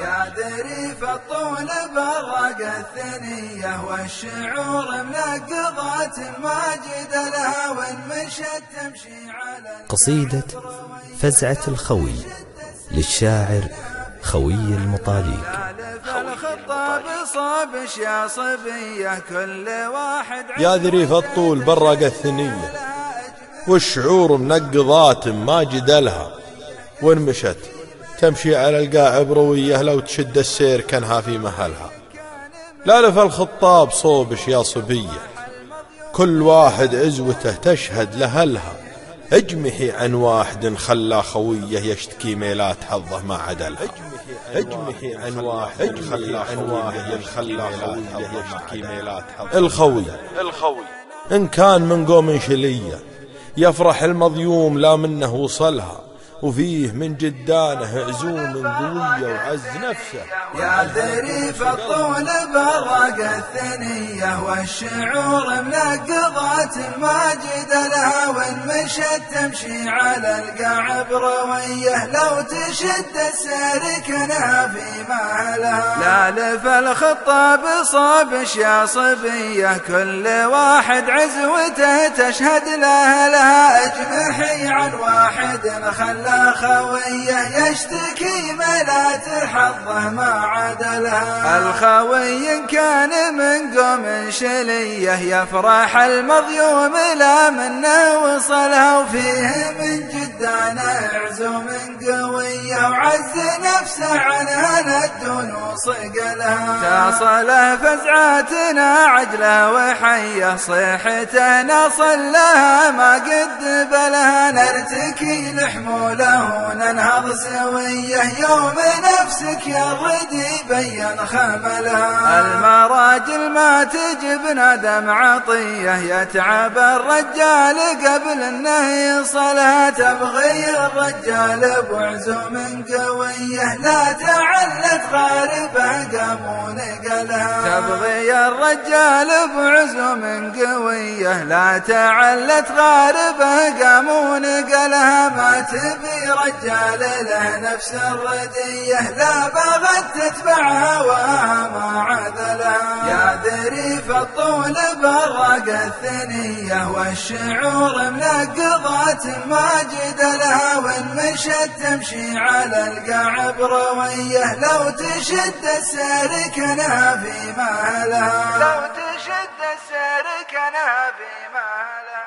يا ذريف الطول برق الثنية والشعور منقضات ماجد لها وان مشت تمشي على قصيدة فزعة الخوي للشاعر خوي المطاليق. الخطاب صابش يا صبية كل واحد يا ذريف الطول برق الثنية والشعور منقضات ما جدلها وان مشت تمشي على القاع بروية لو تشد السير كانها في مهلها لا لف الخطاب صوبش يا صبية. كل واحد عزوته تشهد لهلها اجمحي عن واحد خلى خوية يشتكي ميلات حظه ما عدلها. اجمحي عن واحد خلى خلى خوية يشتكي ميلات حظه الخوي الخوي إن كان من قوم شلية يفرح المظيوم لا منه وصلها. وفيه من جدانه عزوم قوية وعز نفسه. يا ذريف الطول برق الثنية والشعور منقضات ماجد لها وان مشت تمشي على القاع بروية لو تشد السير كنا في مالها لا لف الخطاب صابش يا صبية كل واحد عزوته تشهد له لها اجمحي عن واحد خلى خويه يشتكي ملات حظه ما عدلها. الخوي كان من قوم شلية يفرح المظيوم لا منه وصلها. وفيه من جدانه عزوم قويه وعز نفسه عنها الدون وصقلها تصله فزعتنا عجله وحية صيحتنا صلها ما قد بلها. نرتكي لحمول له ننهض سوية يوم نفسك يا الردي بين خملها. المراجل ما تجبنا دمع طية يتعب الرجال قبل انه يصلها تبغي الرجال بعزوم قوية لا تعلت غاربة قام ونقلها تبغي الرجال بعزوم قوية لا تعلت غاربة قام ونقلها ما تبغي في رجال له نفس الردية. لا بغت تتبع هواها ما عذلها يا ذريف الطول برق الثنية والشعور منقضات ماجد لها وإن مشت تمشي على القاع بروية لو تشد السير كنا في مالها لو تشد السير كنا في مالها